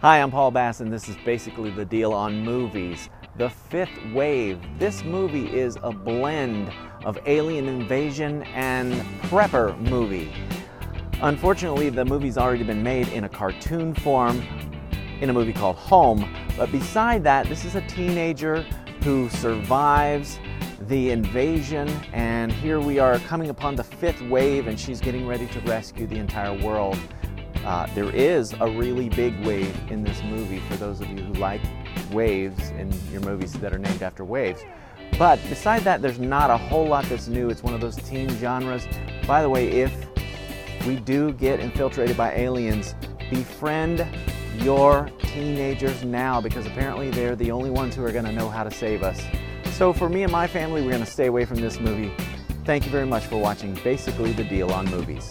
Hi, I'm Paul Bass, and this is basically the deal on movies. The Fifth Wave. This movie is a blend of alien invasion and prepper movie. Unfortunately, the movie's already been made in a cartoon form in a movie called Home. But beside that, this is a teenager who survives the invasion, and here we are coming upon the fifth wave, and she's getting ready to rescue the entire world. Uh, there is a really big wave in this movie for those of you who like waves in your movies that are named after waves. But beside that, there's not a whole lot that's new. It's one of those teen genres. By the way, if we do get infiltrated by aliens, befriend your teenagers now because apparently they're the only ones who are going to know how to save us. So for me and my family, we're going to stay away from this movie. Thank you very much for watching Basically the Deal on Movies.